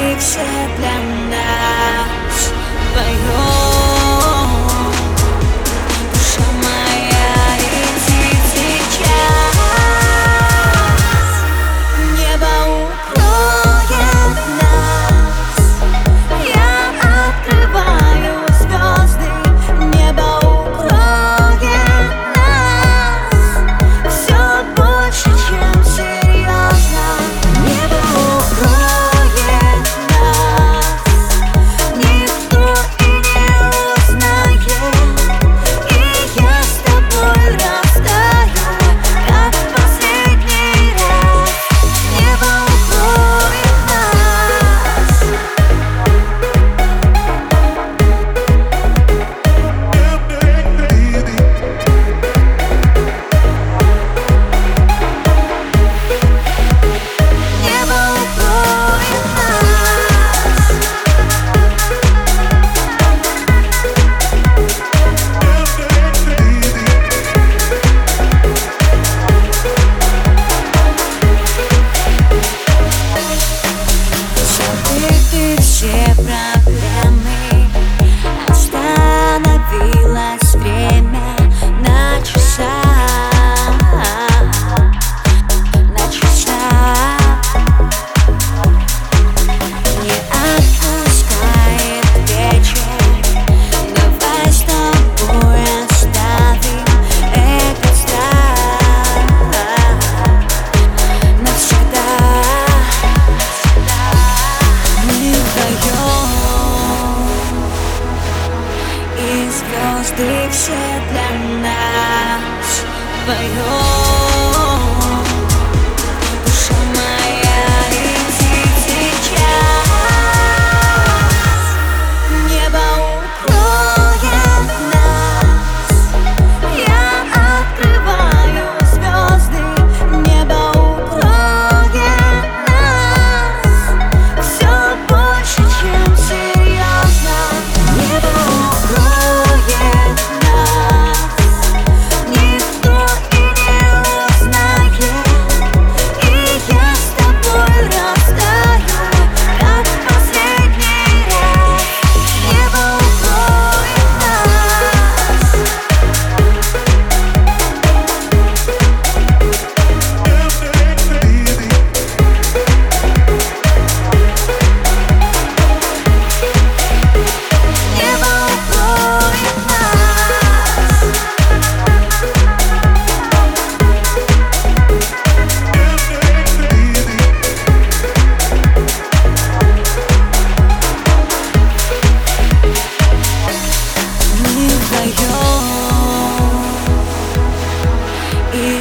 звезды все для нас поем легче для нас вдвоем.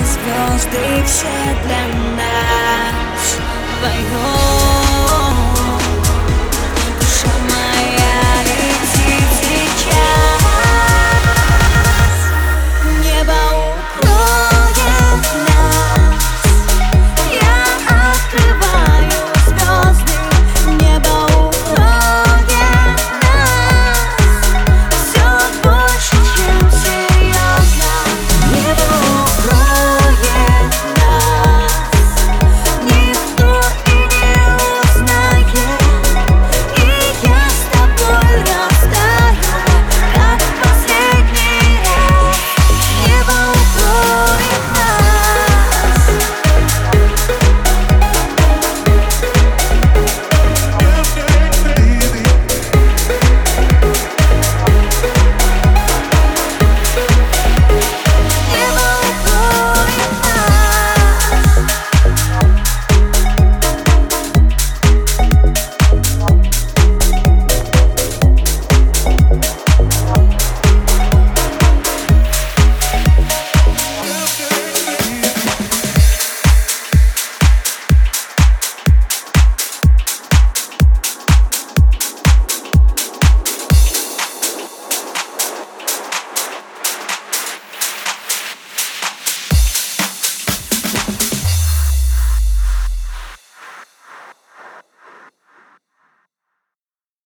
звезды все для нас поем